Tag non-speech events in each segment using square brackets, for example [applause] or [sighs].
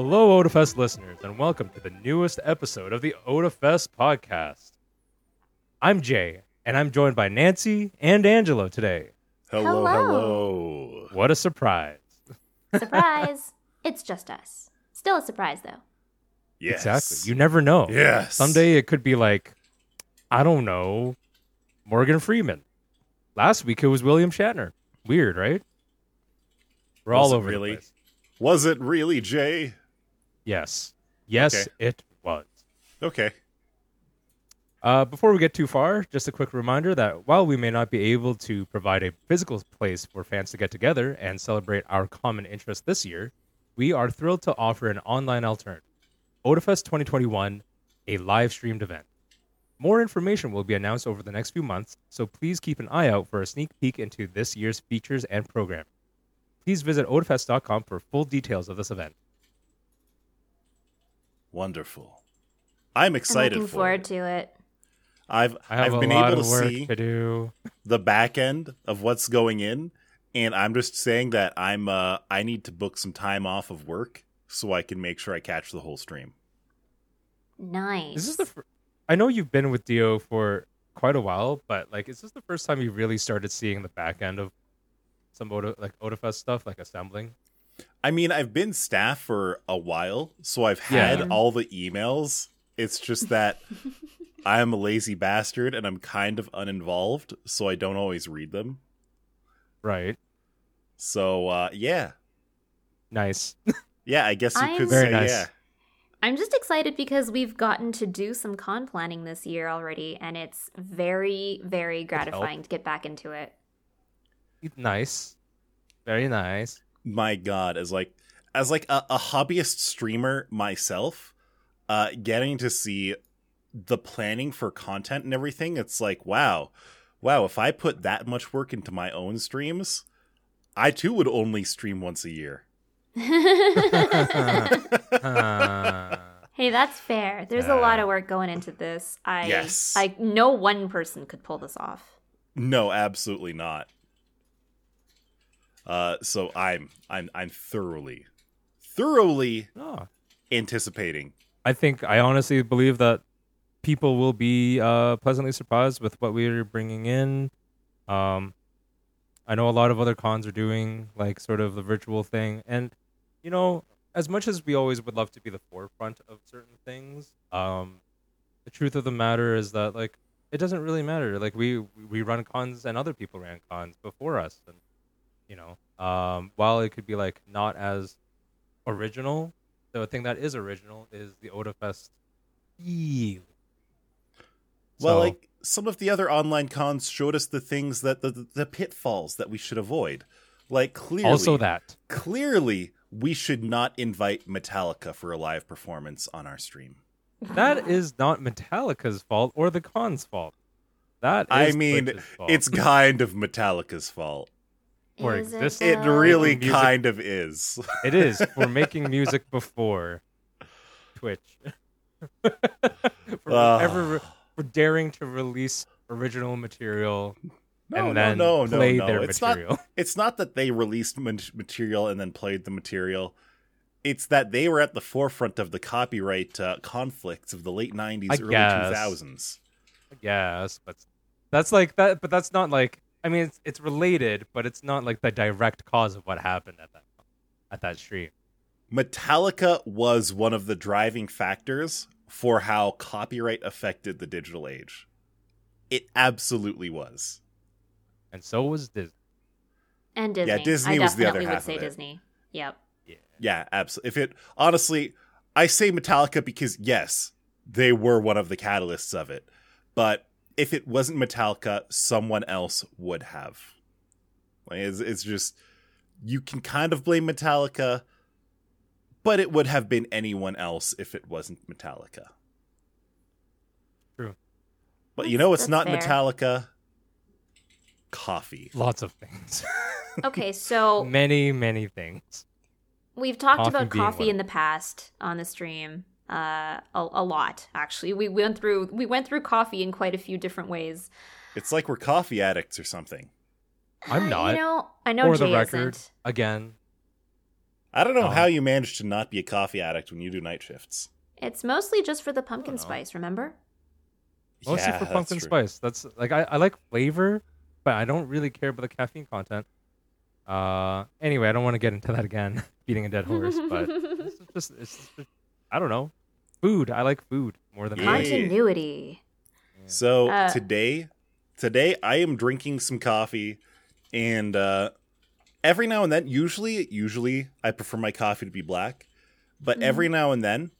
Hello, Otafest listeners, and welcome to the newest episode of the Otafest podcast. I'm Jay, and I'm joined by Nancy and Angelo today. Hello, Hello. hello. What a surprise! Surprise! [laughs] it's just us. Still a surprise, though. Yes. Exactly. You never know. Yes. Someday it could be like, I don't know, Morgan Freeman. Last week it was William Shatner. Weird, right? We're all Was it over really? the place. Was it really Jay? Yes. Yes, Okay. it was. Okay. Uh, before we get too far, just a quick reminder that while we may not be able to provide a physical place for fans to get together and celebrate our common interest this year, we are thrilled to offer an online alternative, Otafest 2021, a live streamed event. More information will be announced over the next few months, so please keep an eye out for a sneak peek into this year's features and programming. Please visit otafest.com for full details of this event. Wonderful. I'm excited I'm looking for forward it. to it. I've I have I've a been lot able of to work see to do. the back end of what's going in, and I'm just saying that I'm uh I need to book some time off of work so I can make sure I catch the whole stream. Nice. This is the. Fir- I know you've been with Dio for quite a while, but like, is this the first time you really started seeing the back end of some Ota, like Otafest stuff, like assembling? I mean, I've been staff for a while, so I've Yeah. had all the emails. It's just that [laughs] I'm a lazy bastard and I'm kind of uninvolved, so I don't always read them. Right. So uh yeah. Nice. [laughs] Yeah, I guess you I'm- could Very say nice. yeah. I'm just excited because we've gotten to do some con planning this year already, and it's very, very gratifying to get back into it. nice. Very nice. My god, as like as like a, a hobbyist streamer myself, uh getting to see the planning for content and everything, it's like wow. Wow, if I put that much work into my own streams, I too would only stream once a year. [laughs] [laughs] Hey, that's fair. There's a lot of work going into this. I Yes. I no one person could pull this off. No, absolutely not. Uh, so I'm I'm I'm thoroughly, thoroughly oh, anticipating. I think I honestly believe that people will be uh, pleasantly surprised with what we're bringing in. Um, I know a lot of other cons are doing like sort of the virtual thing, and you know, as much as we always would love to be the forefront of certain things, um, the truth of the matter is that like it doesn't really matter. Like we we run cons and other people ran cons before us, and um, while it could be like not as original, the thing that is original is the Otafest feel. Well, So- like some of the other online cons showed us the things that the the pitfalls that we should avoid. Like clearly, also that clearly we should not invite Metallica for a live performance on our stream. that is not Metallica's fault or the con's fault. That is I mean, fault. it's kind of Metallica's fault. For Is existing- It though? really kind of is. [laughs] it is for making music before Twitch. [laughs] for Ugh. ever for daring to release original material No, and no, then no, no, play no. their It's material. not. [laughs] It's not that they released material and then played the material. It's that they were at the forefront of the copyright uh, conflicts of the late '90s, I early guess. 2000s. Yes, but that's like that. But that's not like. I mean, it's it's related, but it's not like the direct cause of what happened at that at that stream. Metallica was one of the driving factors for how copyright affected the digital age. It absolutely was. And so was Disney. And Disney. Yeah, Disney I was the definitely other would half say of it. Disney. Yep. Yeah. Yeah, absolutely. If it honestly, I say Metallica because yes, they were one of the catalysts of it. But if it wasn't Metallica, someone else would have. Like, it's, it's just you can kind of blame Metallica, but it would have been anyone else if it wasn't Metallica. True. But you know, it's not fair. Metallica. Coffee. Lots of things. [laughs] Okay, so many, many things. We've talked Coffee about coffee in the past on the stream, uh, a, a lot actually. We went through we went through coffee in quite a few different ways. It's like we're coffee addicts or something. I'm Uh, not. You know, I know For Jay the record, isn't. again, I don't know Oh. how you manage to not be a coffee addict when you do night shifts. It's mostly just for the pumpkin spice, remember? Mostly Yeah, for that's pumpkin true. spice. That's like I, I like flavor, but I don't really care about the caffeine content. Uh, anyway, I don't want to get into that again, [laughs] beating a dead horse. But [laughs] it's just, it's just, I don't know, food. I like food more than Yeah. anything. Continuity. So Uh, today, today I am drinking some coffee, and uh, every now and then, usually, usually I prefer my coffee to be black, but Mhm. every now and then,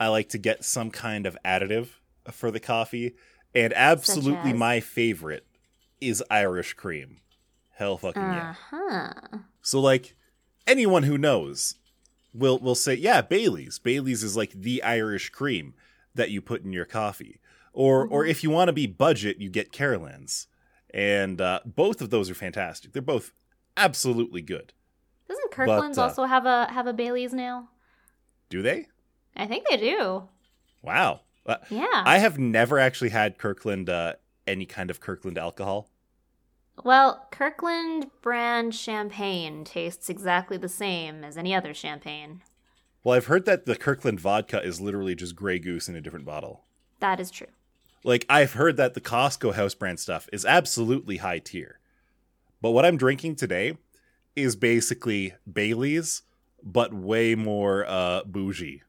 I like to get some kind of additive for the coffee, and absolutely as? my favorite is Irish cream. Hell fucking yeah! Uh-huh. So like anyone who knows will will say, yeah, Bailey's. Bailey's is like the Irish cream that you put in your coffee. Or or Mhm. if you want to be budget, you get Carolans. And uh, both of those are fantastic. They're both absolutely good. Doesn't Kirkland's uh, also have a have a Bailey's now? Do they? I think they do. Wow. Uh, Yeah. I have never actually had Kirkland uh, any kind of Kirkland alcohol. Well, Kirkland brand champagne tastes exactly the same as any other champagne. Well, I've heard that the Kirkland vodka is literally just Grey Goose in a different bottle. That is true. Like I've heard that the Costco house brand stuff is absolutely high tier. But what I'm drinking today is basically Bailey's but way more uh bougie.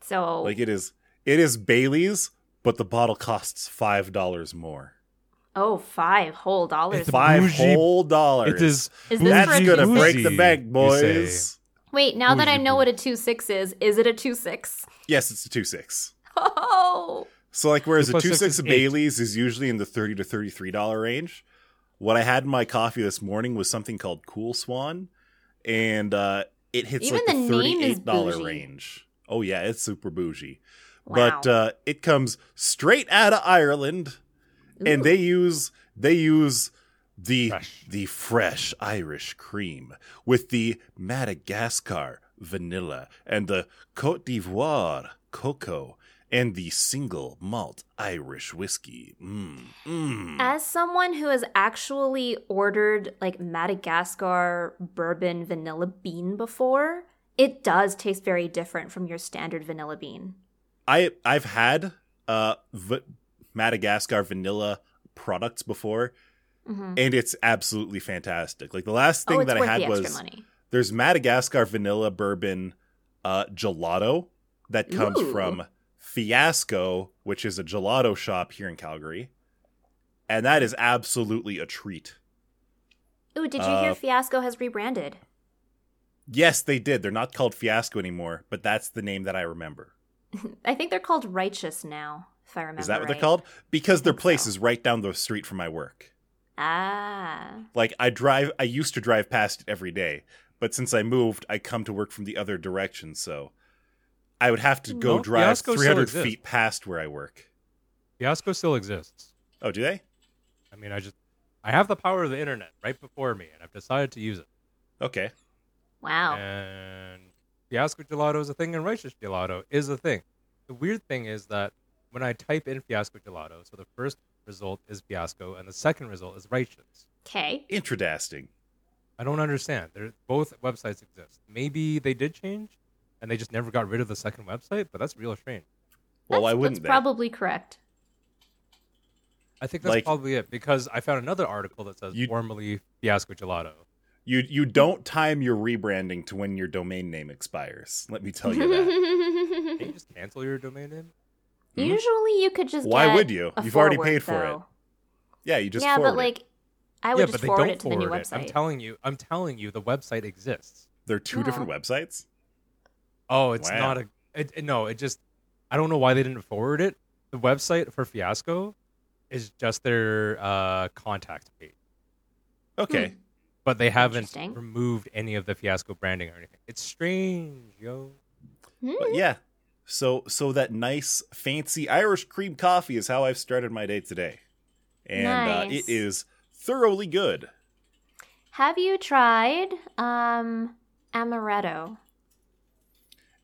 So Like it is it is Bailey's but the bottle costs $5 more. Oh, five whole dollars. It's Five bougie- whole dollars. It is. Is this That's for going to bougie, break the bank, boys. Wait, now that I bougie know what a two six is, is it a two six? Yes, it's a 2.6. Oh, So like whereas Two a plus two six six is. Bailey's is usually in the thirty to thirty three dollar range. What I had in my coffee this morning was something called Coole Swan, and uh, it hits Even like the the name thirty is eight dollar range. Oh yeah, it's super bougie. wow. But uh, it comes straight out of Ireland, and they use they use the Fresh. the fresh Irish cream with the Madagascar vanilla and the Cote d'Ivoire cocoa and the single malt Irish whiskey. Mm, mm. As someone who has actually ordered like Madagascar bourbon vanilla bean before, it does taste very different from your standard vanilla bean. I I've had uh v- Madagascar vanilla products before, hmm and it's absolutely fantastic. Like the last Oh, thing it's that I had the was money. there's Madagascar vanilla bourbon uh, gelato that comes Ooh. from Fiasco, which is a gelato shop here in Calgary, and that is absolutely a treat. Ooh, did you uh, hear Fiasco has rebranded? Yes, they did. They're not called Fiasco anymore, but that's the name that I remember. [laughs] I think they're called Righteous now, if I remember. Is that what they're called? Because their place so. is right down the street from my work. Ah. Like I drive, I used to drive past it every day, but since I moved, I come to work from the other direction, so I would have to go No, drive Fiasco 300 feet past where I work. Fiasco still exists. Oh, do they? I mean, I just I have the power of the internet right before me, and I've decided to use it. Okay. Wow. And Fiasco Gelato is a thing, and Righteous Gelato is a thing. The weird thing is that when I type in Fiasco Gelato, so the first result is Fiasco, and the second result is Righteous. Okay. Interesting. I don't understand. They're, both websites exist. Maybe they did change, and they just never got rid of the second website, but that's real strange. Well, that's, why wouldn't that's probably correct. I think that's Like- probably it because I found another article that says You- formerly Fiasco Gelato. You you don't time your rebranding to when your domain name expires. Let me tell you that. [laughs] Can you just cancel your domain name? Hmm? Usually, you could just. Why get would you? a You've already forward, paid for it. yeah, you just yeah, but it. like, I yeah, would but just they forward don't it to the new forward it. I'm telling you, I'm telling you, the website exists. There are two No. different websites. Oh, it's Wow. not a. It, it- no, it just. I don't know why they didn't forward it. The website for Fiasco is just their uh, contact page, Okay. but they haven't removed any of the Fiasco branding or anything. It's strange, yo. Hmm. But yeah. So so that nice fancy Irish cream coffee is how I've started my day today. And uh, it is thoroughly good. Have you tried um amaretto?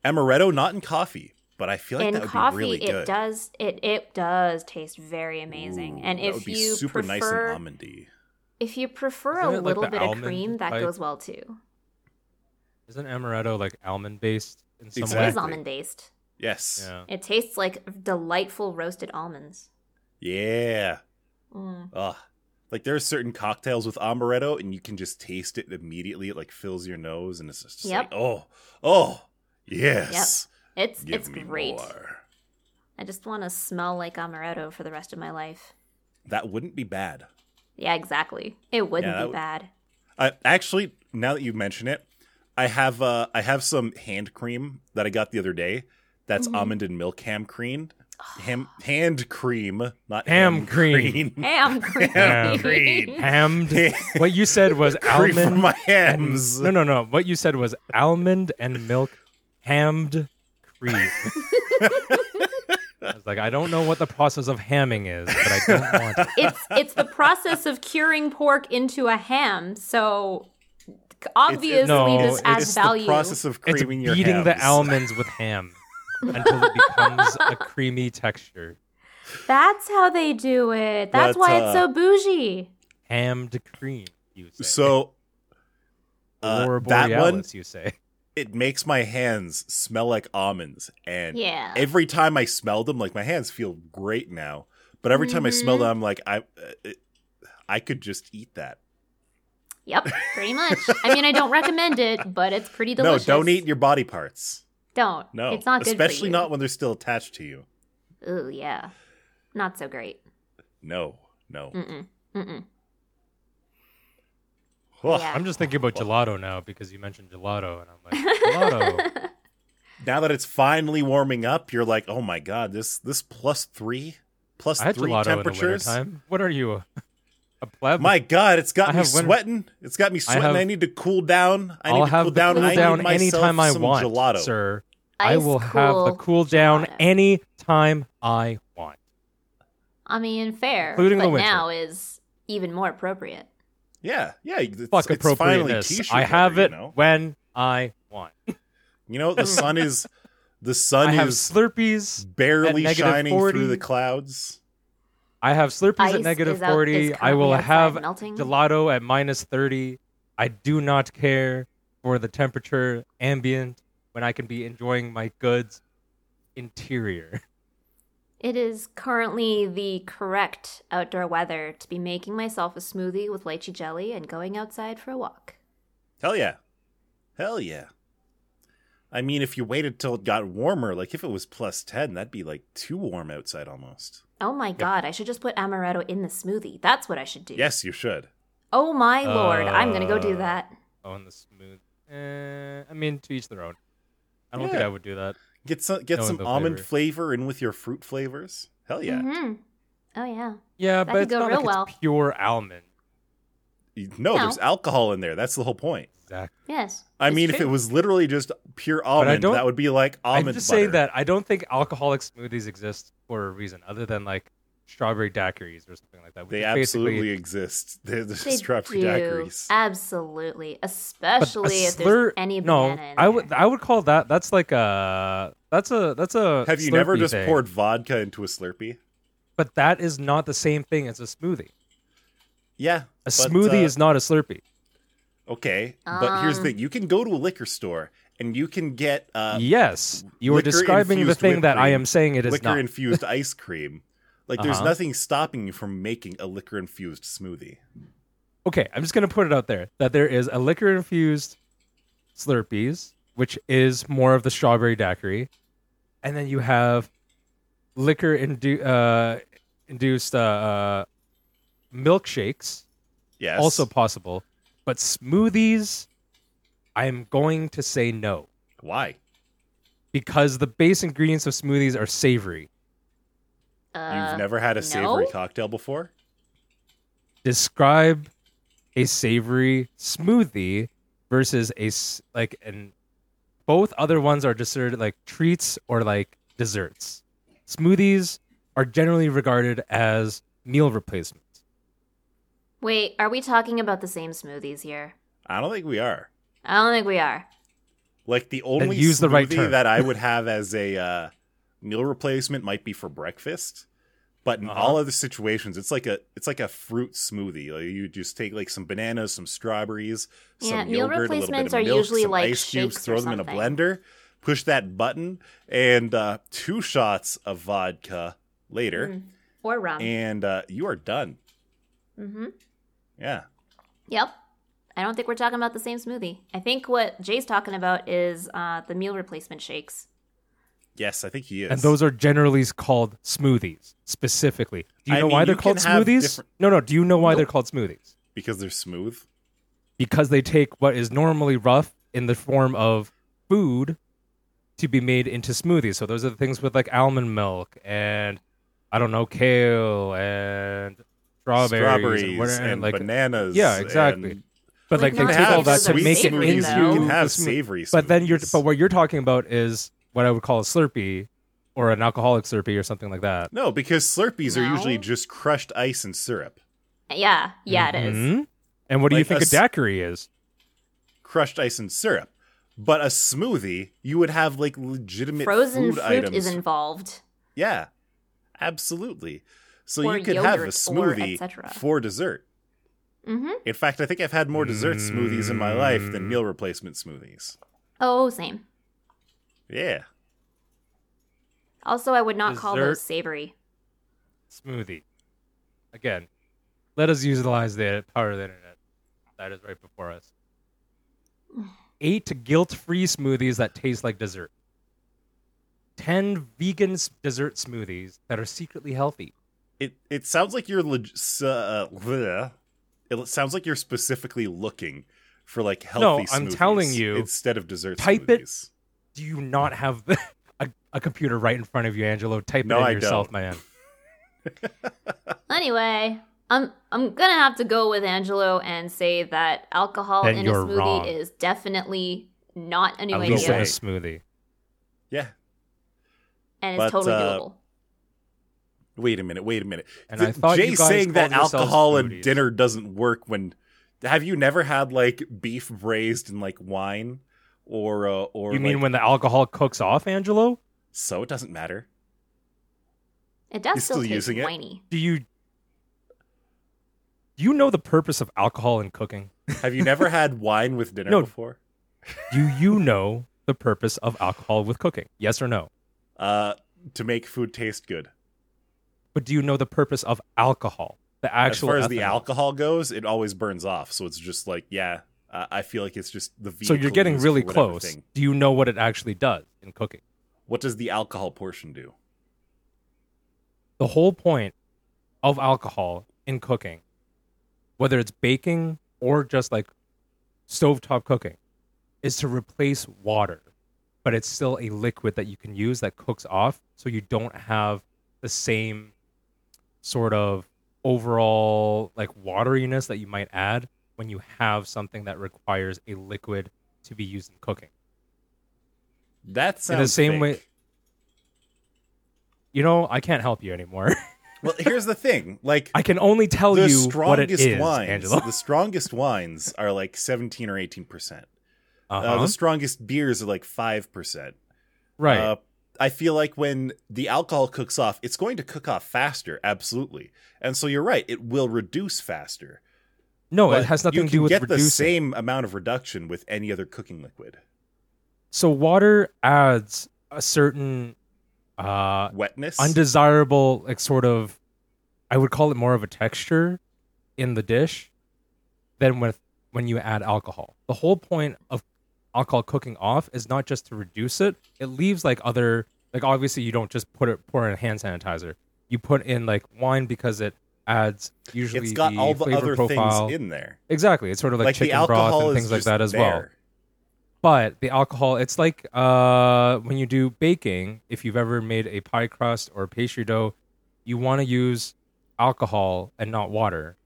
Amaretto not in coffee, but I feel like in that would coffee, be really it does it it does taste very amazing. Ooh, and that if would be you super prefer, nice and almondy. if you prefer Isn't a it like little bit of almond cream, that goes well too. Isn't amaretto like almond based in some Exactly. is way? almond based. Yes. Yeah. It tastes like delightful roasted almonds. Yeah. Mm. Ugh. Like there are certain cocktails with amaretto, and you can just taste it immediately. It like fills your nose, and it's just Yep. like, oh, oh, yes. It's Give it's me great. more. I just want to smell like amaretto for the rest of my life. That wouldn't be bad. Yeah, exactly. It wouldn't Yeah, be would- bad. Uh, actually, now that you mention it, I have uh, I have some hand cream that I got the other day. That's Mhm. almond and milk ham cream. Ham [sighs] hand cream, not Ham ham, cream. [laughs] Ham cream. Ham cream. Hammed. [laughs] what you said was [laughs] cream almond. my and- no, no, no. What you said was almond and milk hammed cream. I was like, I don't know what the process of hamming is, but I don't want it. it's it's the process of curing pork into a ham. So obviously no, this adds it's value. the process of It's creaming your beating the almonds with ham until it becomes a creamy texture. That's how they do it. That's But, why it's uh, so bougie. Hammed cream, you say. So uh, Aurora that one, you say. it makes my hands smell like almonds, and Yeah. every time I smell them, like my hands feel great now. But every time I smell Mhm. them, I'm like, I, uh, it, I could just eat that. Yep, pretty much. I mean, I don't recommend it, but it's pretty delicious. [laughs] No, don't eat your body parts. Don't. No, it's not good especially for you. not when they're still attached to you. Ooh, yeah, not so great. No, no. Mm-mm. Mm-mm. Ugh. Yeah. I'm just thinking about gelato now because you mentioned gelato, and I'm like, [laughs] gelato. Now that it's finally warming up, you're like, oh my god, this this plus three, plus I had three gelato in the temperatures. wintertime. What are you, a pleb? My God, it's got I me winter- sweating. It's got me sweating. I, have- need to cool down. I need I'll to have cool the down. cool I down need myself anytime I want, gelato. sir. I Ice will have the cool cool down gelato. any time I want. I mean, fair, Including the but winter. now is even more appropriate. Yeah, yeah. It's, Fuck it's finally appropriateness. t-shirt I have weather, it You know, when I want. [laughs] you know the sun is the [laughs] sun I have is Slurpees. barely shining 40. through the clouds. I have Slurpees Ice at negative is out- 40. is I will outside have melting. gelato at minus 30. I do not care for the temperature ambient when I can be enjoying my goods interior. It is currently the correct outdoor weather to be making myself a smoothie with lychee jelly and going outside for a walk. Hell yeah, hell yeah. I mean, if you waited till it got warmer, like if it was plus ten, that'd be like too warm outside almost. Oh my god, I should just put amaretto in the smoothie. That's what I should do. Yes, you should. Oh my lord, I'm gonna go do Uh, that. Oh, and the smooth. Eh, I mean, to each their own. I don't think I would do that. Get some get Knowing some almond flavor. flavor in with your fruit flavors. Hell yeah. hmm Oh yeah. Yeah, That but could it's go not real like well. it's pure almond. You- No, No. there's alcohol in there. That's the whole point. Exactly. Yes. I it's mean, if it was literally just pure almond, that would be like almond I'm just butter. saying that I don't think alcoholic smoothies exist for a reason other than like strawberry daiquiris or something like that. they absolutely exist. [laughs] They're the They strawberry do. daiquiris. Absolutely. But a Especially if slur- there's any no, banana in I would. I would call that that's like a that's a that's a Have you never just thing. poured vodka into a Slurpee? But that is not the same thing as a smoothie. Yeah. A but, smoothie uh, is not a Slurpee. okay. But here's the Um, thing: you can go to a liquor store and you can get uh, yes, you are describing the thing whipped that I am saying it is liquor not. infused [laughs] ice cream. Like, there's Uh-huh. nothing stopping you from making a liquor infused smoothie. okay, I'm just gonna put it out there that there is a liquor infused Slurpees, which is more of the strawberry daiquiri, and then you have liquor indu- uh, induced uh, uh, milkshakes, Yes. also possible, but smoothies, I'm going to say no why? because the base ingredients of smoothies are savory. Uh, You've never had a savory no? cocktail before? Describe a savory smoothie versus a like and both other ones are dessert like treats or like desserts. Smoothies are generally regarded as meal replacements. Wait, are we talking about the same smoothies here? I don't think we are. I don't think we are. Like the only use the right smoothie term. that I would [laughs] have as a uh, meal replacement might be for breakfast, But in Uh-huh. all other situations, it's like a it's like a fruit smoothie. Like you just take like some bananas, some strawberries, Yeah, some meal yogurt, a little bit replacements of are milk, usually some like ice cubes, throw them in a blender, push that button, and uh, two shots of vodka later, Mm. Or rum. and uh, you are done. mm-hmm. Yeah. Yep. I don't think we're talking about the same smoothie. I think what Jay's talking about is uh, the meal replacement shakes. Yes, I think he is. And those are generally called smoothies, specifically. Do you I know mean, why they're called smoothies? different- No, no. Do you know why they're called smoothies? because they're smooth. Because they take what is normally rough in the form of food to be made into smoothies. So those are the things with like almond milk and I don't know kale and strawberries, Strawberries and, and, whatever, and, like bananas. Yeah, exactly. and- but like Like, they take all all that to make it into though. You can have smoothie. savory. But then you're smoothies. but what you're talking about is what I would call a Slurpee or an alcoholic Slurpee or something like that. no, because Slurpees are usually just crushed ice and syrup. Yeah, yeah, it is. Mhm. And what do you Like think a daiquiri is? Crushed ice and syrup. But a smoothie, you would have like legitimate Frozen food fruit items. is involved. yeah, absolutely. So Or you could have a yogurt or smoothie for dessert. Mm-hmm. In fact, I think I've had more dessert smoothies in my life than Mm. meal replacement smoothies. Oh, same. Yeah. Also, I would not call those savory. Smoothie. Again, let us utilize the power of the internet. That is right before us. [sighs] Eight guilt-free smoothies that taste like dessert. Ten vegan dessert smoothies that are secretly healthy. It it sounds like you're leg- uh, bleh. it sounds like you're specifically looking for like healthy No, I'm telling you, instead of dessert type it. Do you not have [laughs] a, a computer right in front of you, Angelo? Type No, it in I yourself, don't. man. [laughs] Anyway, I'm I'm gonna have to go with Angelo and say that alcohol Then in a smoothie wrong. is definitely not a new At idea, least in a smoothie. Yeah. and but, it's totally uh, doable. Wait a minute. Wait a minute. And Th- I thought Jay saying that called yourselves alcohol and dinner doesn't work when. Have you never had like beef braised in like wine, or uh, or You mean like- when the alcohol cooks off, Angelo? So it doesn't matter. It does you're still still taste using it? whiny. Do you do you know the purpose of alcohol in cooking? Have you never [laughs] had wine with dinner No. before? Do you know the purpose of alcohol with cooking? Yes or no? Uh, to make food taste good. But do you know the purpose of alcohol? The actual as far as the alcohol goes, it always burns off. So it's just like, yeah, uh, I feel like it's just the So you're getting really close. thing. Do you know what it actually does in cooking? What does the alcohol portion do? The whole point of alcohol in cooking, whether it's baking or just like stovetop cooking, is to replace water. But it's still a liquid that you can use that cooks off so you don't have the same sort of overall like wateriness that you might add when you have something that requires a liquid to be used in cooking. That sounds In the same fake. way- You know, I can't help you anymore. [laughs] Well, here's the thing. Like I can only tell the you what it strongest is, wines, Angelo. the strongest wines are like 17 or 18 percent. Uh-huh. Uh, the strongest beers are like five percent. right. Uh, I feel like when the alcohol cooks off, it's going to cook off faster, absolutely. And so you're right, it will reduce faster. no, But it has nothing to do with get reducing. the same amount of reduction with any other cooking liquid. So water adds a certain uh Wetness. undesirable like sort of I would call it more of a texture in the dish than with when you add alcohol. The whole point of alcohol cooking off is not just to reduce it. It leaves like other like obviously you don't just put it pour in hand sanitizer. You put in like wine because it adds usually it's got the all the other profile. things in there. Exactly. It's sort of like, Like, chicken broth and things like that as well. But the alcohol, it's like uh, when you do baking, if you've ever made a pie crust or pastry dough, you want to use alcohol and not water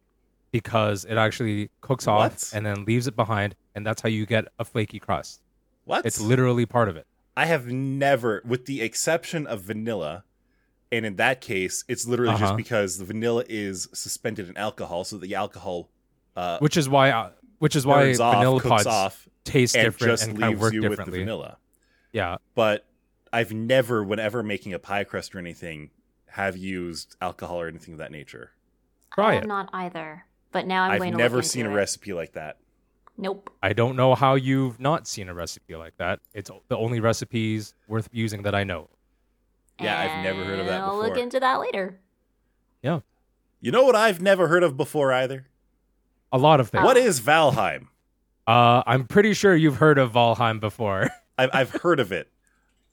because it actually cooks off What? and then leaves it behind. And that's how you get a flaky crust. What? It's literally part of it. I have never, with the exception of vanilla, and in that case, it's literally just Uh-huh. because the vanilla is suspended in alcohol, so the alcohol uh, Which is why, uh, which is why burns off, vanilla cooks pods off, taste and different just and kind of leaves work you with the differently. vanilla. Yeah. But I've never, whenever making a pie crust or anything, have used alcohol or anything of that nature. Try I have it. not either. But now I'm I've going to never look seen a it. recipe like that. Nope. I don't know how you've not seen a recipe like that. It's the only recipes worth using that I know. Yeah, I've never heard of that And I'll look into that later. Yeah. You know what I've never heard of before either? A lot of things. What is Valheim? Uh, I'm pretty sure you've heard of Valheim before. [laughs] I've, I've heard of it.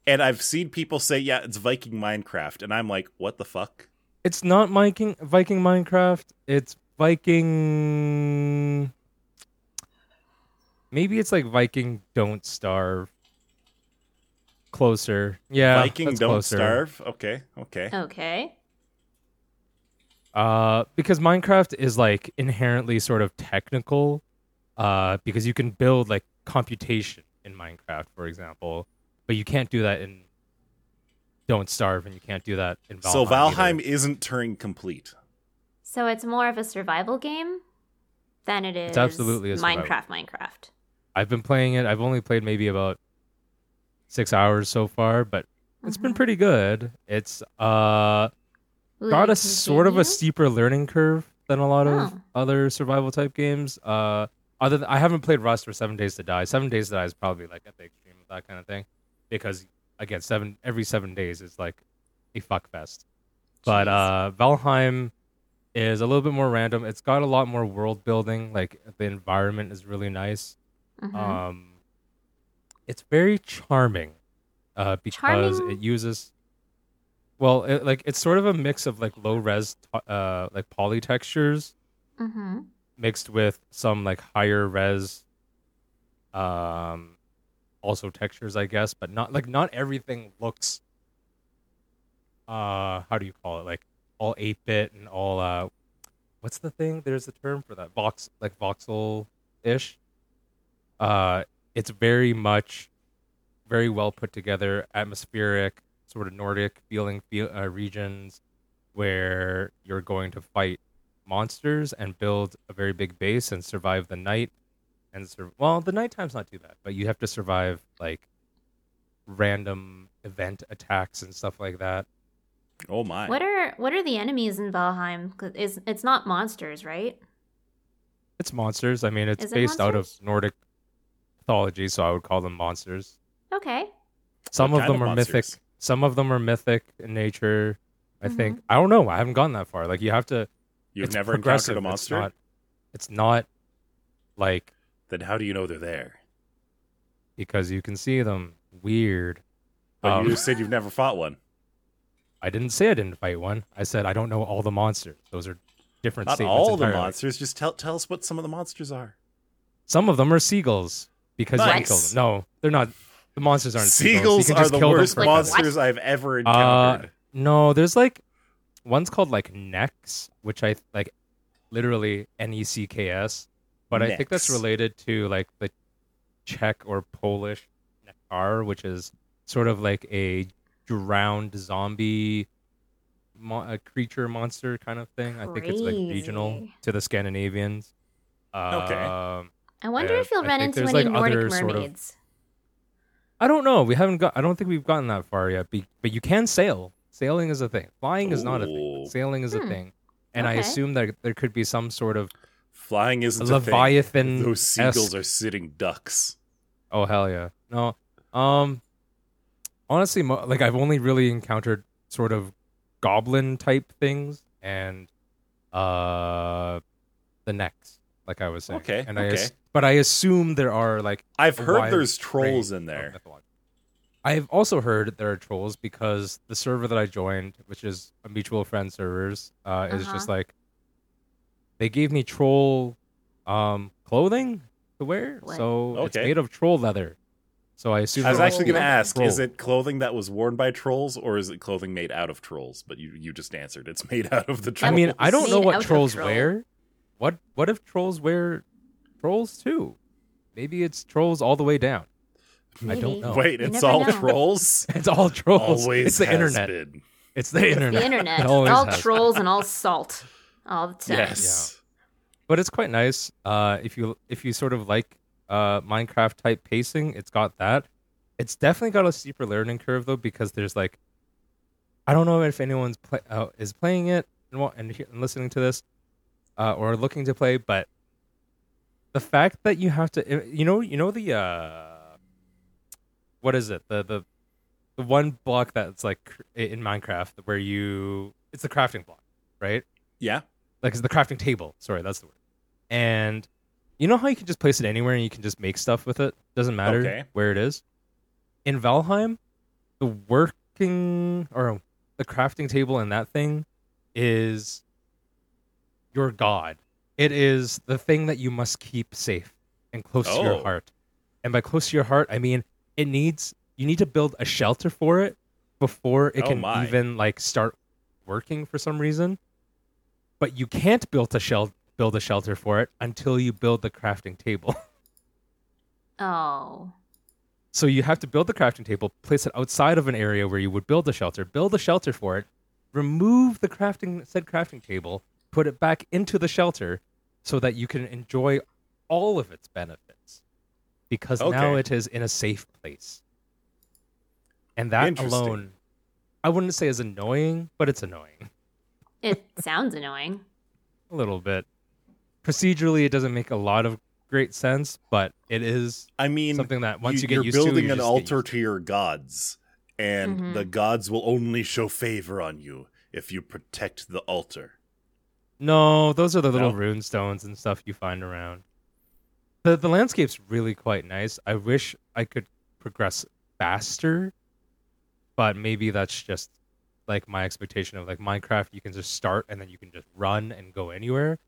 And I've seen people say, yeah, it's Viking Minecraft. And I'm like, what the fuck? it's not Viking Viking Minecraft. It's Viking. Maybe it's like Viking Don't Starve. Closer, yeah. Viking that's Don't closer. Starve? Okay, okay. Okay. Uh, because Minecraft is like inherently sort of technical, uh, because you can build like computation in Minecraft, for example, but you can't do that in Don't Starve, and you can't do that in Valheim. so Valheim either. isn't Turing complete. So it's more of a survival game than it is It's absolutely. Minecraft. Minecraft. I've been playing it. I've only played maybe about six hours so far, but it's been Mhm. pretty good. It's uh Will got a sort of a steeper learning curve than a lot of Oh. other survival type games. Uh, other than, I haven't played Rust or Seven Days to Die. Seven Days to Die is probably like at the extreme of that kind of thing, because again, seven every seven days is like a fuck fest. But Jeez. uh, Valheim is a little bit more random. It's got a lot more world building. Like the environment is really nice. Mhm. Um, it's very charming, uh, because Charming? it uses, well, it, like it's sort of a mix of like low res, uh, like poly textures Mhm. mixed with some like higher res, um, also textures, I guess, but not like not everything looks, uh, how do you call it? Like all eight bit and all, uh, what's the thing? There's a term for that, vox, like voxel ish. Uh, it's very much, very well put together, atmospheric, sort of Nordic feeling feel, uh, regions where you're going to fight monsters and build a very big base and survive the night. And sur- well, the nighttime's not too bad, but you have to survive like random event attacks and stuff like that. Oh my. What are what are the enemies in Valheim? It's it's not monsters, right? It's monsters. I mean, it's it based out of? Nordic mythology, so I would call them monsters. Okay. Some What of them of are mythic. Some of them are mythic in nature. I Mm-hmm. think. I don't know. I haven't gone that far. Like you have to. You've never progressive. encountered a It's monster? not, it's not like Then how do you know they're there? because you can see them. Weird. But Um, you said you've never fought one. I didn't say I didn't fight one. I said I don't know all the monsters. Those are different Not statements. all the monsters. Just tell tell us what some of the monsters are. Some of them are seagulls because you can kill Nice. them. No, they're not. The monsters aren't seagulls. Seagulls are the kill worst for Like, monsters I've ever Uh, encountered. no, there's like one's called like Nex, which I like literally N E C K S, but I think that's related to like the Czech or Polish Nektar, which is sort of like a drowned zombie mo- a creature monster kind of thing. I think it's like regional to the Scandinavians. Okay. Um, I wonder Yeah, if you'll I run into any like, Nordic other sort of- mermaids. I don't know. We haven't got. I don't think we've gotten that far yet. Be, but you can sail. Sailing is a thing. Flying is not a thing. Sailing is a Hmm. thing. And I assume that there could be some sort of Flying isn't. Leviathan. Those seagulls are sitting ducks. Oh hell yeah! No, um, honestly, mo- like I've only really encountered sort of goblin type things and uh the necks, like I was saying. Okay, And I, okay. as- but I assume there are like I've heard there's trolls in there. I've also heard there are trolls because the server that I joined, which is a mutual friend servers, uh, is Uh-huh. just like they gave me troll um, clothing to wear, What? so it's made of troll leather. So I assume I was actually going to Troll. ask: Is it clothing that was worn by trolls, or is it clothing made out of trolls? But you you just answered it's made out of the trolls. I mean, I don't know what trolls troll. wear. What what if trolls wear trolls too? Maybe it's trolls all the way down. I don't know. Wait, it's all know. trolls. [laughs] It's all trolls. Always it's the has internet. been. It's the internet. The internet. [laughs] It always all has. trolls and all salt. All the [laughs] time. Yes. but it's quite nice. Uh, if you if you sort of like uh, Minecraft type pacing, it's got that. It's definitely got a steeper learning curve though because there's like I don't know if anyone's play, uh, is playing it and, and, and listening to this uh, or looking to play, but the fact that you have to, you know, you know the uh, what is it? The the the one block that's like in Minecraft where you it's the crafting block, right? Yeah. like it's the crafting table. Sorry, that's the word. And you know how you can just place it anywhere and you can just make stuff with it. Doesn't matter Okay. where it is. In Valheim, the working or the crafting table in that thing is your god. It is the thing that you must keep safe and close to your Oh. heart. And by close to your heart, I mean it needs you need to build a shelter for it before it Oh can my. even like start working for some reason. But you can't build a shel- build a shelter for it until you build the crafting table. [laughs] Oh. So you have to build the crafting table, place it outside of an area where you would build a shelter, build a shelter for it, remove the crafting said crafting table, put it back into the shelter so that you can enjoy all of its benefits. Because now it is in a safe place. And that alone I wouldn't say is annoying, but it's annoying. It [laughs] sounds annoying. A little bit. Procedurally it doesn't make a lot of great sense, but it is I mean, something that once you, get you're used to, building you an just get altar used to your gods, and Mhm. the gods will only show favor on you if you protect the altar. No, those are the little No? rune stones and stuff you find around. The the landscape's really quite nice. I wish I could progress faster, but maybe that's just like my expectation of like Minecraft you can just start and then you can just run and go anywhere.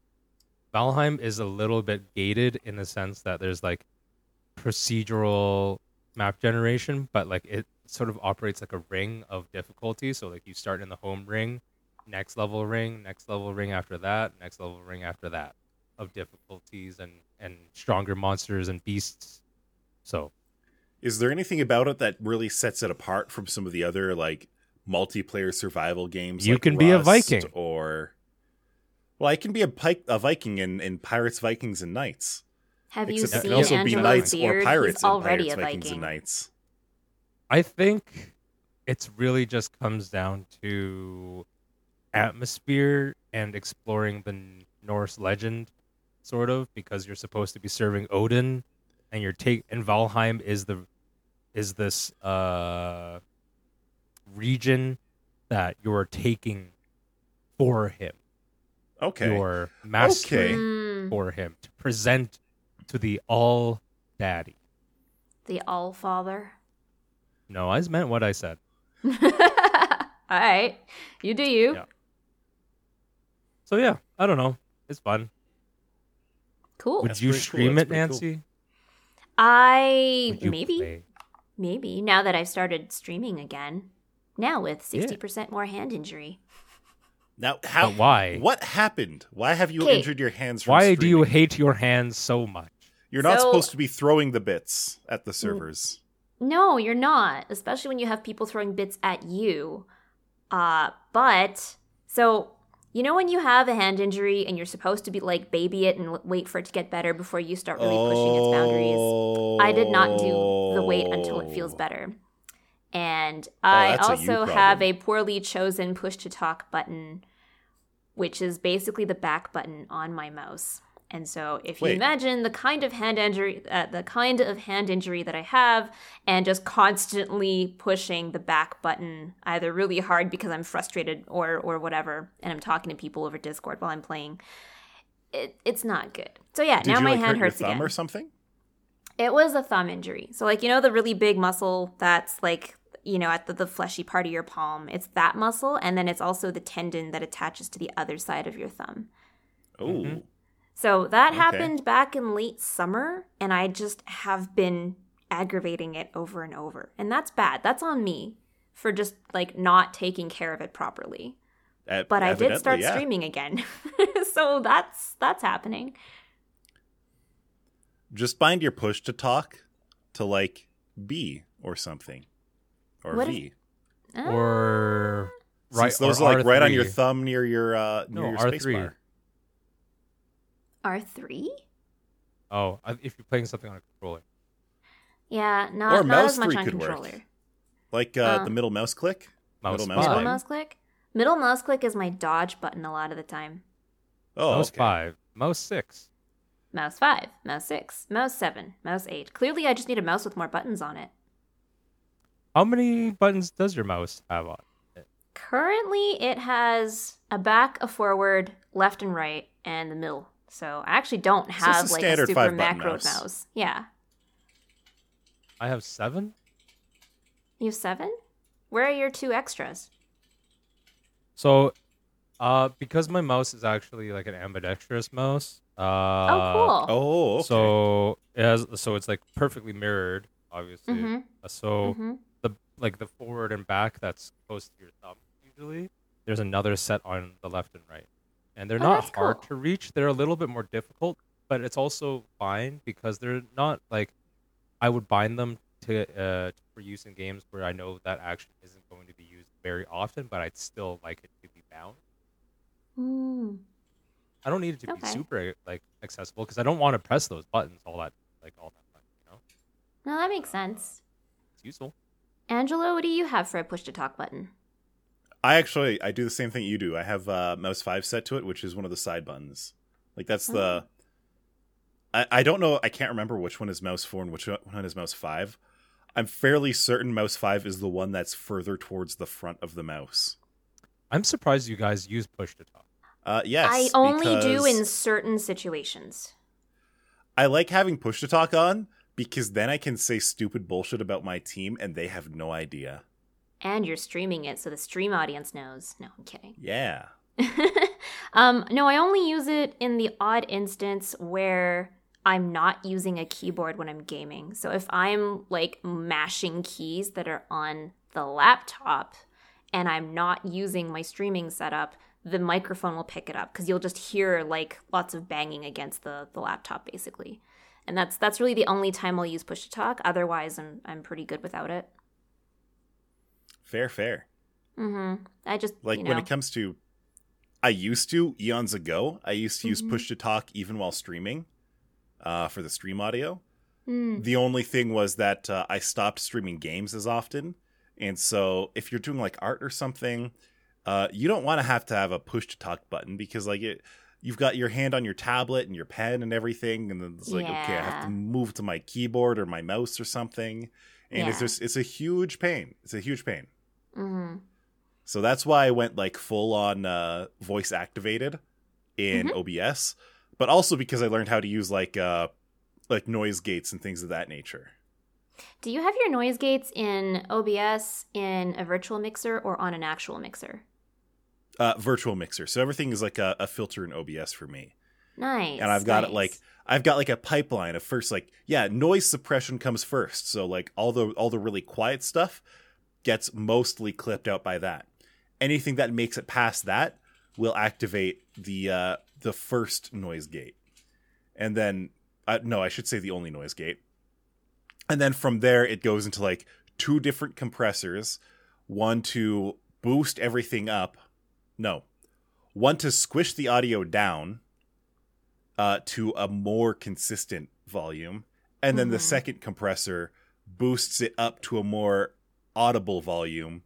Valheim is a little bit gated in the sense that there's like procedural map generation, but like it sort of operates like a ring of difficulty. So like you start in the home ring, next level ring, next level ring after that, next level ring after that of difficulties and and stronger monsters and beasts. So Is there anything about it that really sets it apart from some of the other like multiplayer survival games? You like can be a Viking. or well, I can be a, pike, a Viking in, in Pirates, Vikings, and Knights. Have you seen it can also be knights beard? or pirates He's already Pirates, a Vikings, and Knights. I think it's really just comes down to atmosphere and exploring the N- Norse legend, sort of, because you're supposed to be serving Odin, and you're take and Valheim is the is this uh region that you're taking for him, Okay. your master Okay. Mm, for him to present to the All Daddy. the All Father. No, I meant what I said. [laughs] All right, you do you. Yeah. So yeah, I don't know. It's fun. Cool. Would That's you pretty cool. stream it, pretty cool. Nancy? I maybe play? maybe now that I've started streaming again. Now with sixty percent more hand injury. Now, how? But why? What happened? Why have you Okay. injured your hands? From Why do you hate your hands so much? You're not So- supposed to be throwing the bits at Mm. the servers. No, you're not. Especially when you have people throwing bits at you. Uh, but so you know when you have a hand injury and you're supposed to be like baby it and wait for it to get better before you start really pushing its boundaries. I did not do the wait until it feels Oh. better. And I that's a also have a poorly chosen push to talk button, which is basically the back button on my mouse. And so, if you Wait. imagine the kind of hand injury, uh, the kind of hand injury that I have, and just constantly pushing the back button either really hard because I'm frustrated or or whatever, and I'm talking to people over Discord while I'm playing, it, it's not good. So yeah, Did now you my like hand hurt your hurts thumb again. or something? It was a thumb injury. So, like, you know, the really big muscle that's like, you know, at the, the fleshy part of your palm? It's that muscle. And then it's also the tendon that attaches to the other side of your thumb. Oh, Mhm. So that Okay. happened back in late summer. And I just have been aggravating it over and over. And that's bad. That's on me for just like not taking care of it properly. E- But I did start yeah. streaming again. [laughs] so that's that's happening. Just bind your push to talk to like B or something, or What is- V. Ah. Or right, Since those or are like right on your thumb near your uh, near No, your R3. space bar. R3? Oh, if you're playing something on a controller. Yeah, not, Or not mouse as much three on could work. Like uh, Uh. the middle mouse click. Mouse Middle mouse Middle mouse click. Middle mouse click is my dodge button a lot of the time. Oh, mouse okay. five. Mouse six. Mouse five, mouse six, mouse seven, mouse eight. Clearly, I just need a mouse with more buttons on it. How many buttons does your mouse have on? it? Currently, it has a back, a forward, left and right, and the middle. So I actually don't it's have a like a standard super five-button macro mouse. mouse. Yeah. I have seven. You have seven? Where are your two extras? So, uh, because my mouse is actually like an ambidextrous mouse. Uh, oh, cool. Oh, okay. So it has, so it's like perfectly mirrored, obviously. Mm-hmm. Uh, So hmm the like the forward and back that's close to your thumb usually. There's another set on the left and right, and they're Oh, not hard cool. to reach. They're a little bit more difficult, but it's also fine because they're not like I would bind them to uh, for use in games where I know that action isn't going to be used very often, but I'd still like it to be bound. Mm. I don't need it to Okay. be super like accessible because I don't want to press those buttons all that like all that much. You know, No, that makes sense. it's useful. Angelo, what do you have for a push to talk button? I actually I do the same thing you do. I have uh, mouse five set to it, which is one of the side buttons. Like that's the. I, I don't know. I can't remember which one is mouse four and which one is mouse five. I'm fairly certain mouse five is the one that's further towards the front of the mouse. I'm surprised you guys use push to talk. Uh, yes, I only do in certain situations. I like having push to talk on because then I can say stupid bullshit about my team and they have no idea. And you're streaming it so the stream audience knows. No, I'm kidding. [laughs] Yeah. um, no, I only use it in the odd instance where I'm not using a keyboard when I'm gaming. So if I'm like mashing keys that are on the laptop and I'm not using my streaming setup, the microphone will pick it up because you'll just hear like lots of banging against the, the laptop basically. And that's that's really the only time I'll use push to talk. Otherwise I'm I'm pretty good without it. Fair, fair. Mm-hmm. I just Like you when it comes to, I used to eons ago. I used to use Mhm. push to talk even while streaming, uh, for the stream audio. Mm. The only thing was that uh, I stopped streaming games as often, and so if you're doing like art or something, uh, you don't want to have to have a push to talk button because like it, you've got your hand on your tablet and your pen and everything, and then it's like okay, I have to move to my keyboard or my mouse or something, and it's just it's a huge pain. It's a huge pain. Mm-hmm. So that's why I went like full on uh, voice activated in Mm-hmm. OBS, but also because I learned how to use like uh, like noise gates and things of that nature. Do you have your noise gates in OBS, in a virtual mixer, or on an actual mixer? Uh, virtual mixer, so everything is like a, a filter in OBS for me, Nice. and I've got it like I've got like a pipeline of first like yeah noise suppression comes first, so like all the all the really quiet stuff gets mostly clipped out by that. Anything that makes it past that will activate the uh, the first noise gate, and then uh, no, I should say the only noise gate, and then from there it goes into like two different compressors, one to boost everything up, no, one to squish the audio down, uh, to a more consistent volume, and then the Mhm. second compressor boosts it up to a more audible volume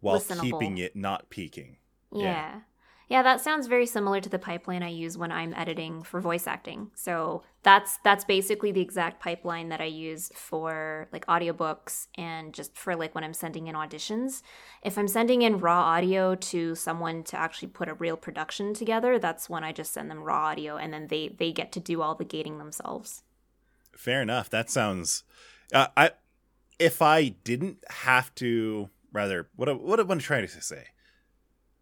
while Listenable. keeping it not peaking. Yeah. yeah. Yeah. that sounds very similar to the pipeline I use when I'm editing for voice acting. So that's that's basically the exact pipeline that I use for like audiobooks and just for like when I'm sending in auditions. If I'm sending in raw audio to someone to actually put a real production together, that's when I just send them raw audio and then they they get to do all the gating themselves. Fair enough. That sounds. Uh, I if I didn't have to, rather, what what am I trying to say?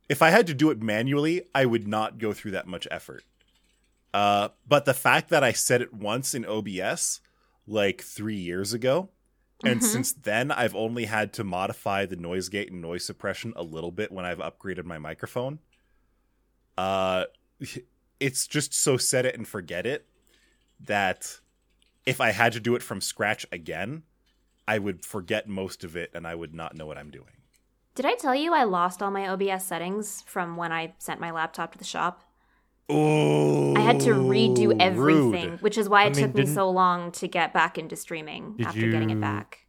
If I had to do it manually, I would not go through that much effort. Uh, but the fact that I said it once in OBS, like three years ago, and Mhm. since then I've only had to modify the noise gate and noise suppression a little bit when I've upgraded my microphone. Uh, [laughs] it's just so set it and forget it that if I had to do it from scratch again, I would forget most of it and I would not know what I'm doing. Did I tell you I lost all my OBS settings from when I sent my laptop to the shop? Oh, I had to redo everything, rude. which is why I it mean, took me so long to get back into streaming Did after getting it back.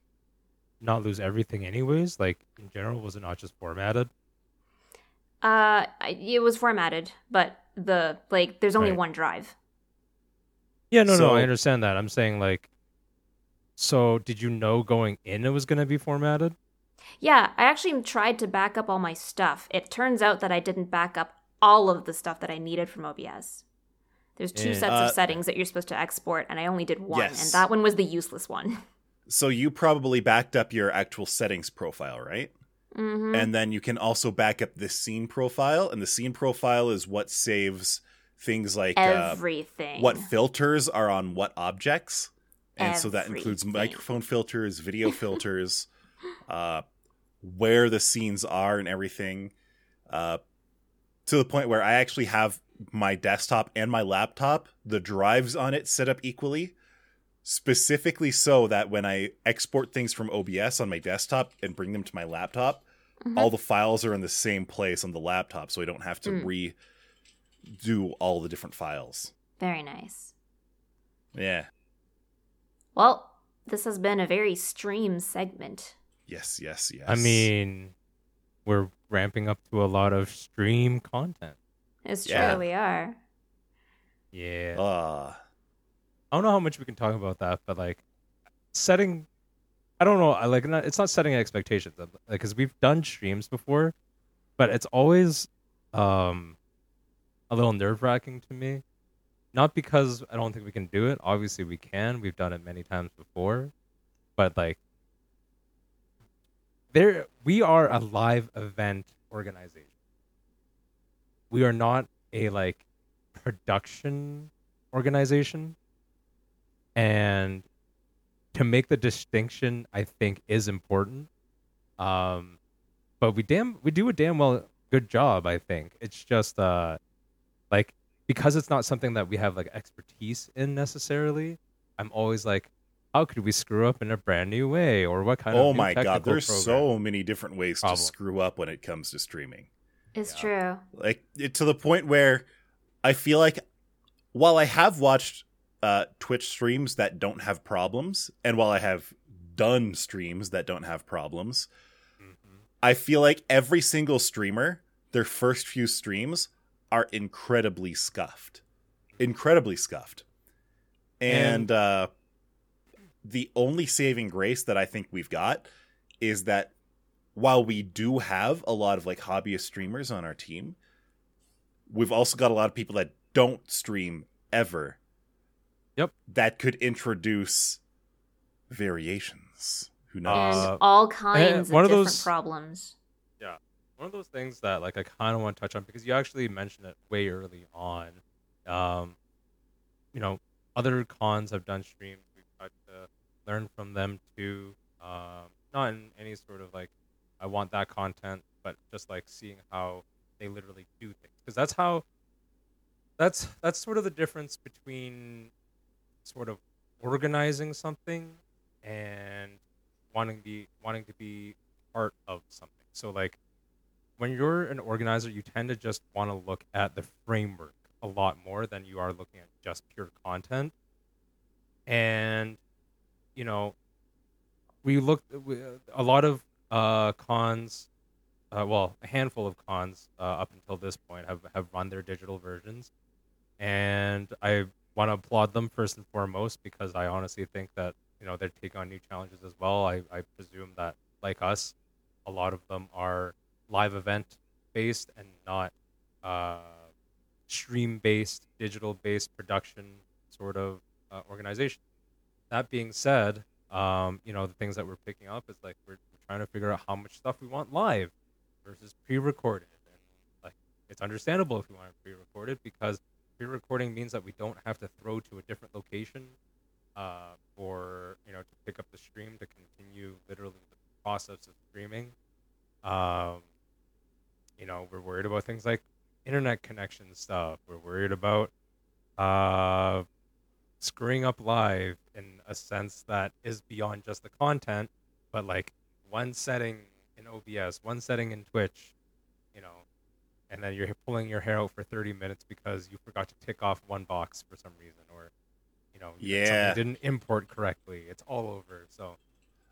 not lose everything anyways? Like in general, was it not just formatted? Uh, it was formatted, but the like, there's only Right. one drive. Yeah, no, no, I understand that. I'm saying like, so did you know going in it was gonna be formatted? Yeah, I actually tried to back up all my stuff. It turns out that I didn't back up all of the stuff that I needed from OBS. There's two Yeah. sets Uh, of settings that you're supposed to export, and I only did one, Yes. and that one was the useless one. [laughs] So you probably backed up your actual settings profile, right? hmm And then you can also back up the scene profile, and the scene profile is what saves things like uh, Everything. what filters are on what objects. And so that includes microphone filters, video [laughs] filters, uh, where the scenes are, and everything. Uh, to the point where I actually have my desktop and my laptop, the drives on it set up equally, specifically so that when I export things from OBS on my desktop and bring them to my laptop, Mhm. all the files are in the same place on the laptop, so I don't have to Mm. redo all the different files. Very nice. Yeah. Well, this has been a very stream segment. Yes, yes, yes. I mean, we're ramping up to a lot of stream content. It's true, Yeah. we are. Yeah. uh I don't know how much we can talk about that, but like setting, I don't know. I like not, it's not setting expectations, like because we've done streams before, but it's always um a little nerve wracking to me. Not because I don't think we can do it. Obviously, we can. We've done it many times before, but like there, we are a live event organization. We are not a like production organization. And to make the distinction i think is important. Um but we damn we do a damn well good job i think. It's just uh like because it's not something that we have like expertise in necessarily i'm always like how could we screw up in a brand new way or what kind of oh my god, there's program? so many different ways Problem. to screw up when it comes to streaming. It's Yeah. true. Like it, to the point where I feel like while I have watched uh, Twitch streams that don't have problems, and while I have done streams that don't have problems, Mhm. I feel like every single streamer, their first few streams are incredibly scuffed. Incredibly scuffed. And, And- uh, the only saving grace that I think we've got is that while we do have a lot of like hobbyist streamers on our team, we've also got a lot of people that don't stream ever. Yep. That could introduce variations. Who knows? and Uh, all kinds one of of different those- problems. Yeah. One of those things that like I kind of want to touch on because you actually mentioned it way early on. Um, you know, other cons have done streams. Learn from them too. Um, not in any sort of like I want that content, but just like seeing how they literally do things because that's how. That's that's sort of the difference between sort of organizing something and wanting to be wanting to be part of something. So like when you're an organizer, you tend to just want to look at the framework a lot more than you are looking at just pure content. And you know, we looked a lot of uh, cons. Uh, well, a handful of cons uh, up until this point have have run their digital versions, and I want to applaud them first and foremost because I honestly think that you know they're taking on new challenges as well. I, I presume that like us, a lot of them are live event based and not uh, stream based, digital based production sort of uh, organization. That being said, um, you know the things that we're picking up is like we're, we're trying to figure out how much stuff we want live versus pre-recorded, and like it's understandable if we want it pre-recorded because pre-recording means that we don't have to throw to a different location uh, for you know to pick up the stream to continue literally the process of streaming. Um, you know, we're worried about things like internet connection stuff. We're worried about uh, screwing up live in a sense that is beyond just the content, but like one setting in OBS, one setting in Twitch, you know, and then you're pulling your hair out for 30 minutes because you forgot to tick off one box for some reason, or you know, did something Yeah. you didn't import correctly. It's all over. So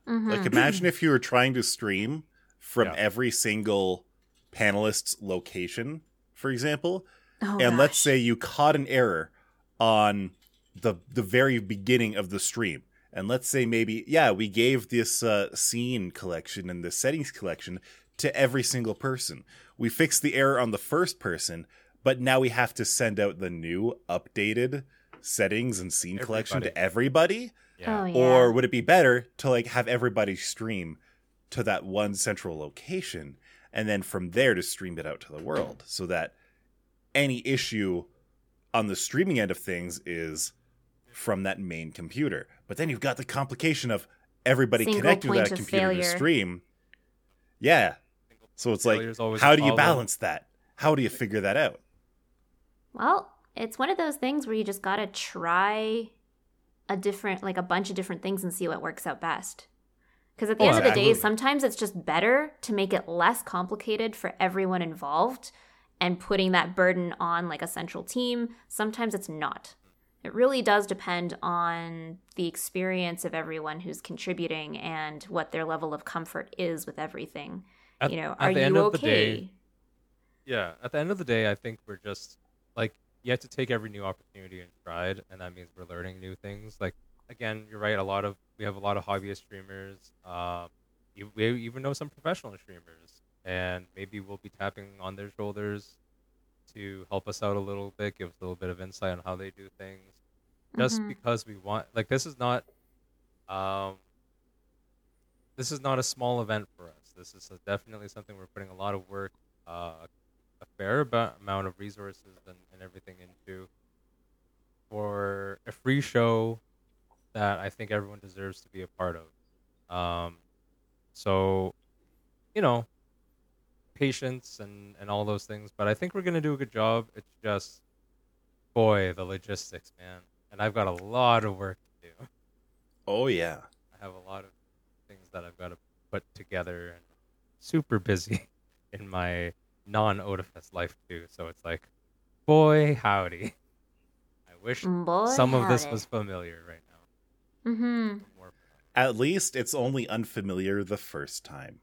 Mhm. Like imagine if you were trying to stream from Yeah. every single panelist's location, for example, oh, and let's say you caught an error on the the very beginning of the stream. And let's say maybe yeah, we gave this uh, scene collection and the settings collection to every single person. We fixed the error on the first person, but now we have to send out the new updated settings and scene collection to everybody. Yeah. Oh, yeah. Or would it be better to like have everybody stream to that one central location and then from there to stream it out to the world so that any issue on the streaming end of things is from that main computer. But then you've got the complication of everybody Single connecting to that of computer to stream. Yeah. So it's like Failure's always how do you balance that? How do you figure that out? Well, it's one of those things where you just gotta try a different, like a bunch of different things and see what works out best. Because at the Oh, end of the day, absolutely. sometimes it's just better to make it less complicated for everyone involved and putting that burden on like a central team. Sometimes it's not. It really does depend on the experience of everyone who's contributing and what their level of comfort is with everything. At- you know, are you okay? day- Yeah, at the end of the day, I think we're just like you have to take every new opportunity in stride, and that means we're learning new things. Like again, you're right. A lot of we have a lot of hobbyist streamers. Um, you, we even know some professional streamers, and maybe we'll be tapping on their shoulders to help us out a little bit, give us a little bit of insight on how they do things. Just Mhm. because we want, like, this is not, um, this is not a small event for us. This is definitely something we're putting a lot of work, uh, a fair amount of resources and, and everything into for a free show that I think everyone deserves to be a part of. Um, so, you know, patience and, and all those things. But I think we're going to do a good job. It's just, boy, the logistics, man. And I've got a lot of work to do. Oh yeah. I have a lot of things that I've got to put together and super busy [laughs] in my non Otafest life too. So it's like, boy, howdy. I wish Boy, some of this was familiar right now. Mm-hmm. At least it's only unfamiliar the first time.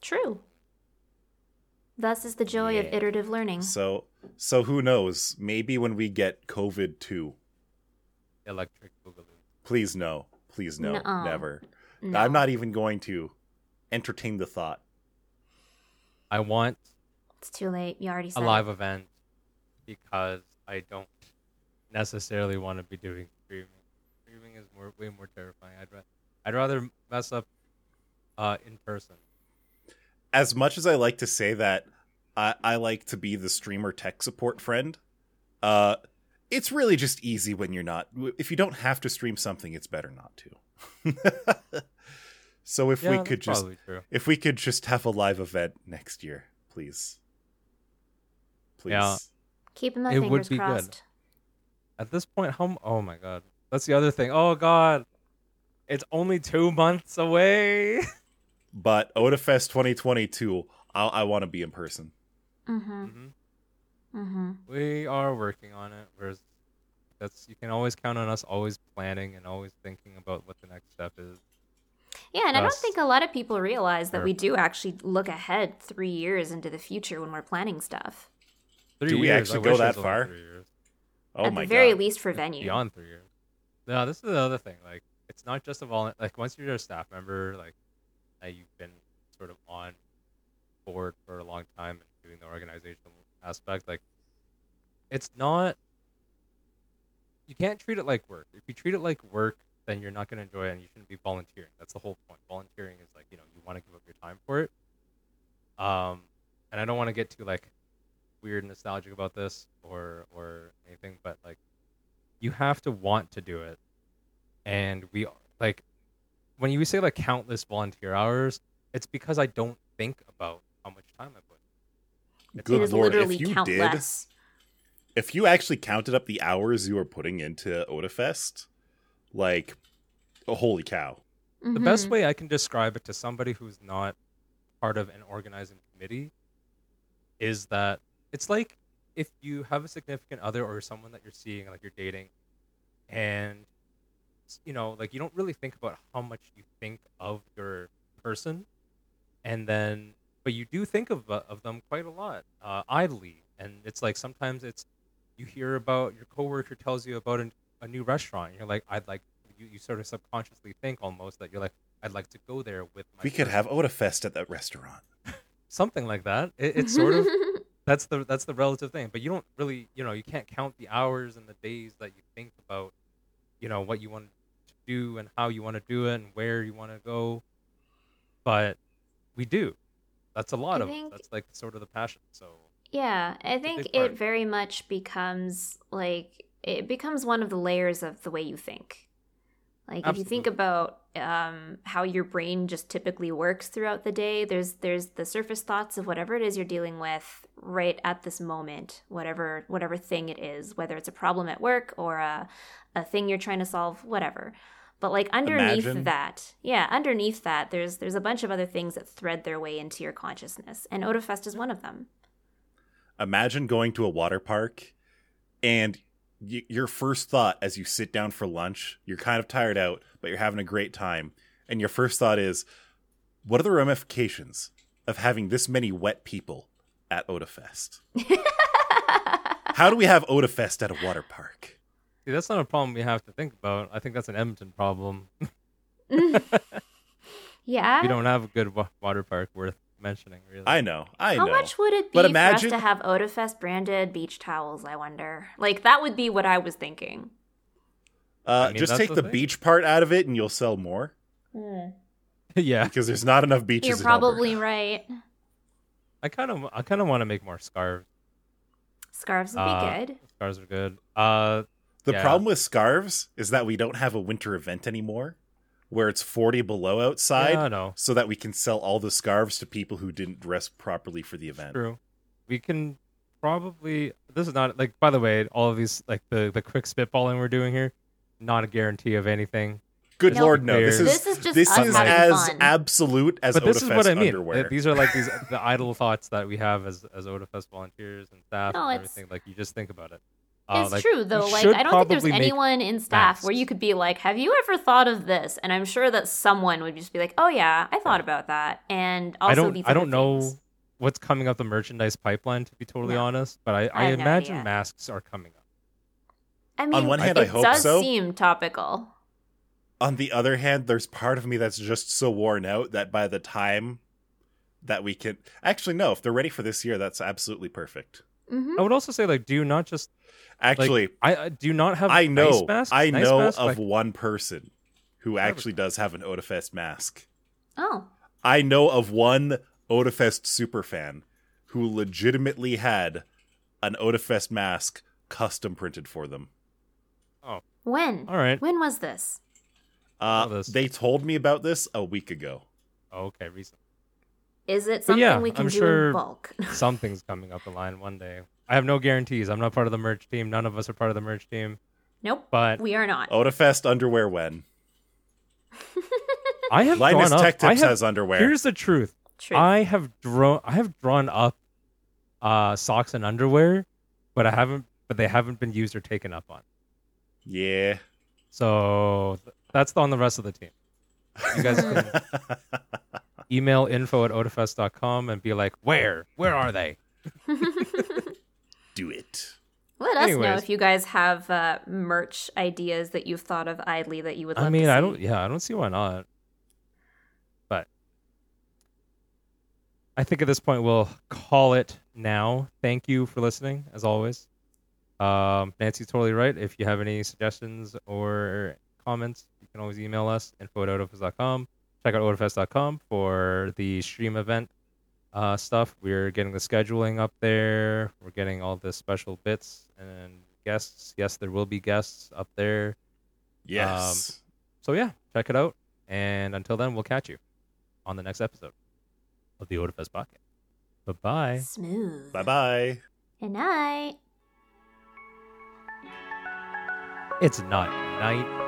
True. Thus is the joy of iterative learning. So so who knows? Maybe when we get COVID too. electric boogaloo. Please no. Please no. Nuh-uh. Never. No. I'm not even going to entertain the thought. I want It's too late. You already said a it. live event because I don't necessarily want to be doing streaming. Streaming is more way more terrifying. I'd ra- I'd rather mess up uh in person. As much as I like to say that I, I like to be the streamer tech support friend, uh it's really just easy when you're not if you don't have to stream something, it's better not to. [laughs] so if yeah, we could just if we could just have a live event next year, please. Please. Yeah. Keeping my It would fingers be good. crossed. At this point, how? Oh my god, that's the other thing. Oh god, it's only two months away. [laughs] But Otafest 2022, I, I want to be in person. Mm-hmm. hmm Mm-hmm. We are working on it. Whereas that's you can always count on us always planning and always thinking about what the next step is. Yeah, and I don't think a lot of people realize that Sure. we do actually look ahead three years into the future when we're planning stuff. Three Do we years, I actually go that far? Three years. Oh At my the very god. least for venue. Beyond three years. No, this is the other thing. Like, it's not just a volunteer. Like, once you're a staff member, like, that you've been sort of on board for a long time and doing the organizational aspect, like, it's not. You can't treat it like work. If you treat it like work, then you're not going to enjoy it, and you shouldn't be volunteering. That's the whole point. Volunteering is like, you know, you want to give up your time for it. Um, and I don't want to get too like weird nostalgic about this or or anything, but like you have to want to do it. And we like when you say like countless volunteer hours, it's because I don't think about how much time I put. It's Good lord, if you countless. did, if you actually counted up the hours you were putting into Otafest, like, oh, holy cow. The best Mhm. way I can describe it to somebody who's not part of an organizing committee is that it's like if you have a significant other or someone that you're seeing, like you're dating, and you know, like you don't really think about how much you think of your person, and then, but you do think of uh, of them quite a lot, uh, idly, and it's like sometimes it's you hear about your coworker tells you about an, a new restaurant, and you're like, I'd like you, you sort of subconsciously think almost that you're like, I'd like to go there with my. We could person." have Otafest at that restaurant. [laughs] something like that. It, it's [laughs] sort of that's the that's the relative thing but you don't really you know you can't count the hours and the days that you think about you know what you want to do and how you want to do it and where you want to go but we do that's a lot I of think- that's like sort of the passion so Yeah, I think it very much becomes like it becomes one of the layers of the way you think. Like if you think about um, how your brain just typically works throughout the day, there's there's the surface thoughts of whatever it is you're dealing with right at this moment, whatever whatever thing it is, whether it's a problem at work or a a thing you're trying to solve, whatever. But like underneath Imagine. that, yeah, underneath that, there's there's a bunch of other things that thread their way into your consciousness, and Otafest is one of them. Imagine going to a water park and y- your first thought as you sit down for lunch, you're kind of tired out, but you're having a great time. And your first thought is, what are the ramifications of having this many wet people at Otafest? [laughs] How do we have Otafest at a water park? See, that's not a problem we have to think about i think that's an edmonton problem [laughs] [laughs] yeah. we don't have a good wa- water park worth mentioning really I know, I How know. How much would it be But for imagine- us to have Otafest branded beach towels? I wonder. Like that would be what I was thinking. Uh, I mean, just take the the thing. beach part out of it, and you'll sell more [laughs] yeah because there's not enough beaches. You're probably Alberta. right. i kind of i kind of want to make more scarves Scarves would Uh, be good. scarves are good uh The Yeah. problem with scarves is that we don't have a winter event anymore, where it's 40 below outside, yeah, no so that we can sell all the scarves to people who didn't dress properly for the event. True. We can probably. This is not like. By the way, all of these like the the quick spitballing we're doing here, not a guarantee of anything. Good No. lord, no! This is This is just this is having as fun. absolute as but this is what I mean. underwear. These are like these the idle thoughts that we have as as Otafest volunteers and staff No, and it's- everything. Like you just think about it. Uh, it's like, true though. Like I don't think there's anyone in staff where you could be like, "Have you ever thought of this?" And I'm sure that someone would just be like, "Oh yeah, I thought about that." And also I don't. these I don't know things. what's coming up the merchandise pipeline to be totally No. honest, but I, I, I have no imagine masks are coming up. I mean, on one hand, it I hope does so. seem topical. On the other hand, there's part of me that's just so worn out that by the time that we can actually no, if they're ready for this year, that's absolutely perfect. hmm I would also say like, do you not just Actually, I I do not have I know, nice masks? I Nice know masks? of Like, one person who actually does have an Otafest mask. Oh, I know of one Otafest superfan who legitimately had an Otafest mask custom printed for them. Oh. When? all right. When was this? Uh, this- they told me about this a week ago. Oh, okay, recent. Is it something yeah, we can I'm do sure- in bulk? [laughs] Something's coming up the line one day. I have no guarantees. I'm not part of the merch team. None of us are part of the merch team. nope, But we are not. Otafest underwear when? [laughs] I have Linus drawn up. Tech I Tips have, has underwear. Here's the truth. True. I have drawn. I have drawn up uh, socks and underwear, but I haven't. But they haven't been used or taken up on. yeah. So th- that's on the rest of the team. You guys can [laughs] email info at otafest.com and be like, where? Where are they? [laughs] Do it. Let us know if you guys have uh, merch ideas that you've thought of idly that you would love I mean, to I don't. Yeah, I don't see why not. But I think at this point we'll call it now. Thank you for listening, as always. Um, Nancy's totally right. If you have any suggestions or comments, you can always email us info at otafest.com. Check out otafest.com for the stream event uh, stuff. We're getting the scheduling up there. We're getting all the special bits and guests. Yes, there will be guests up there. Yes. So yeah, check it out. And until then, we'll catch you on the next episode of the Otafest podcast. Bye bye. Smooth. bye bye. Good night. It's not night.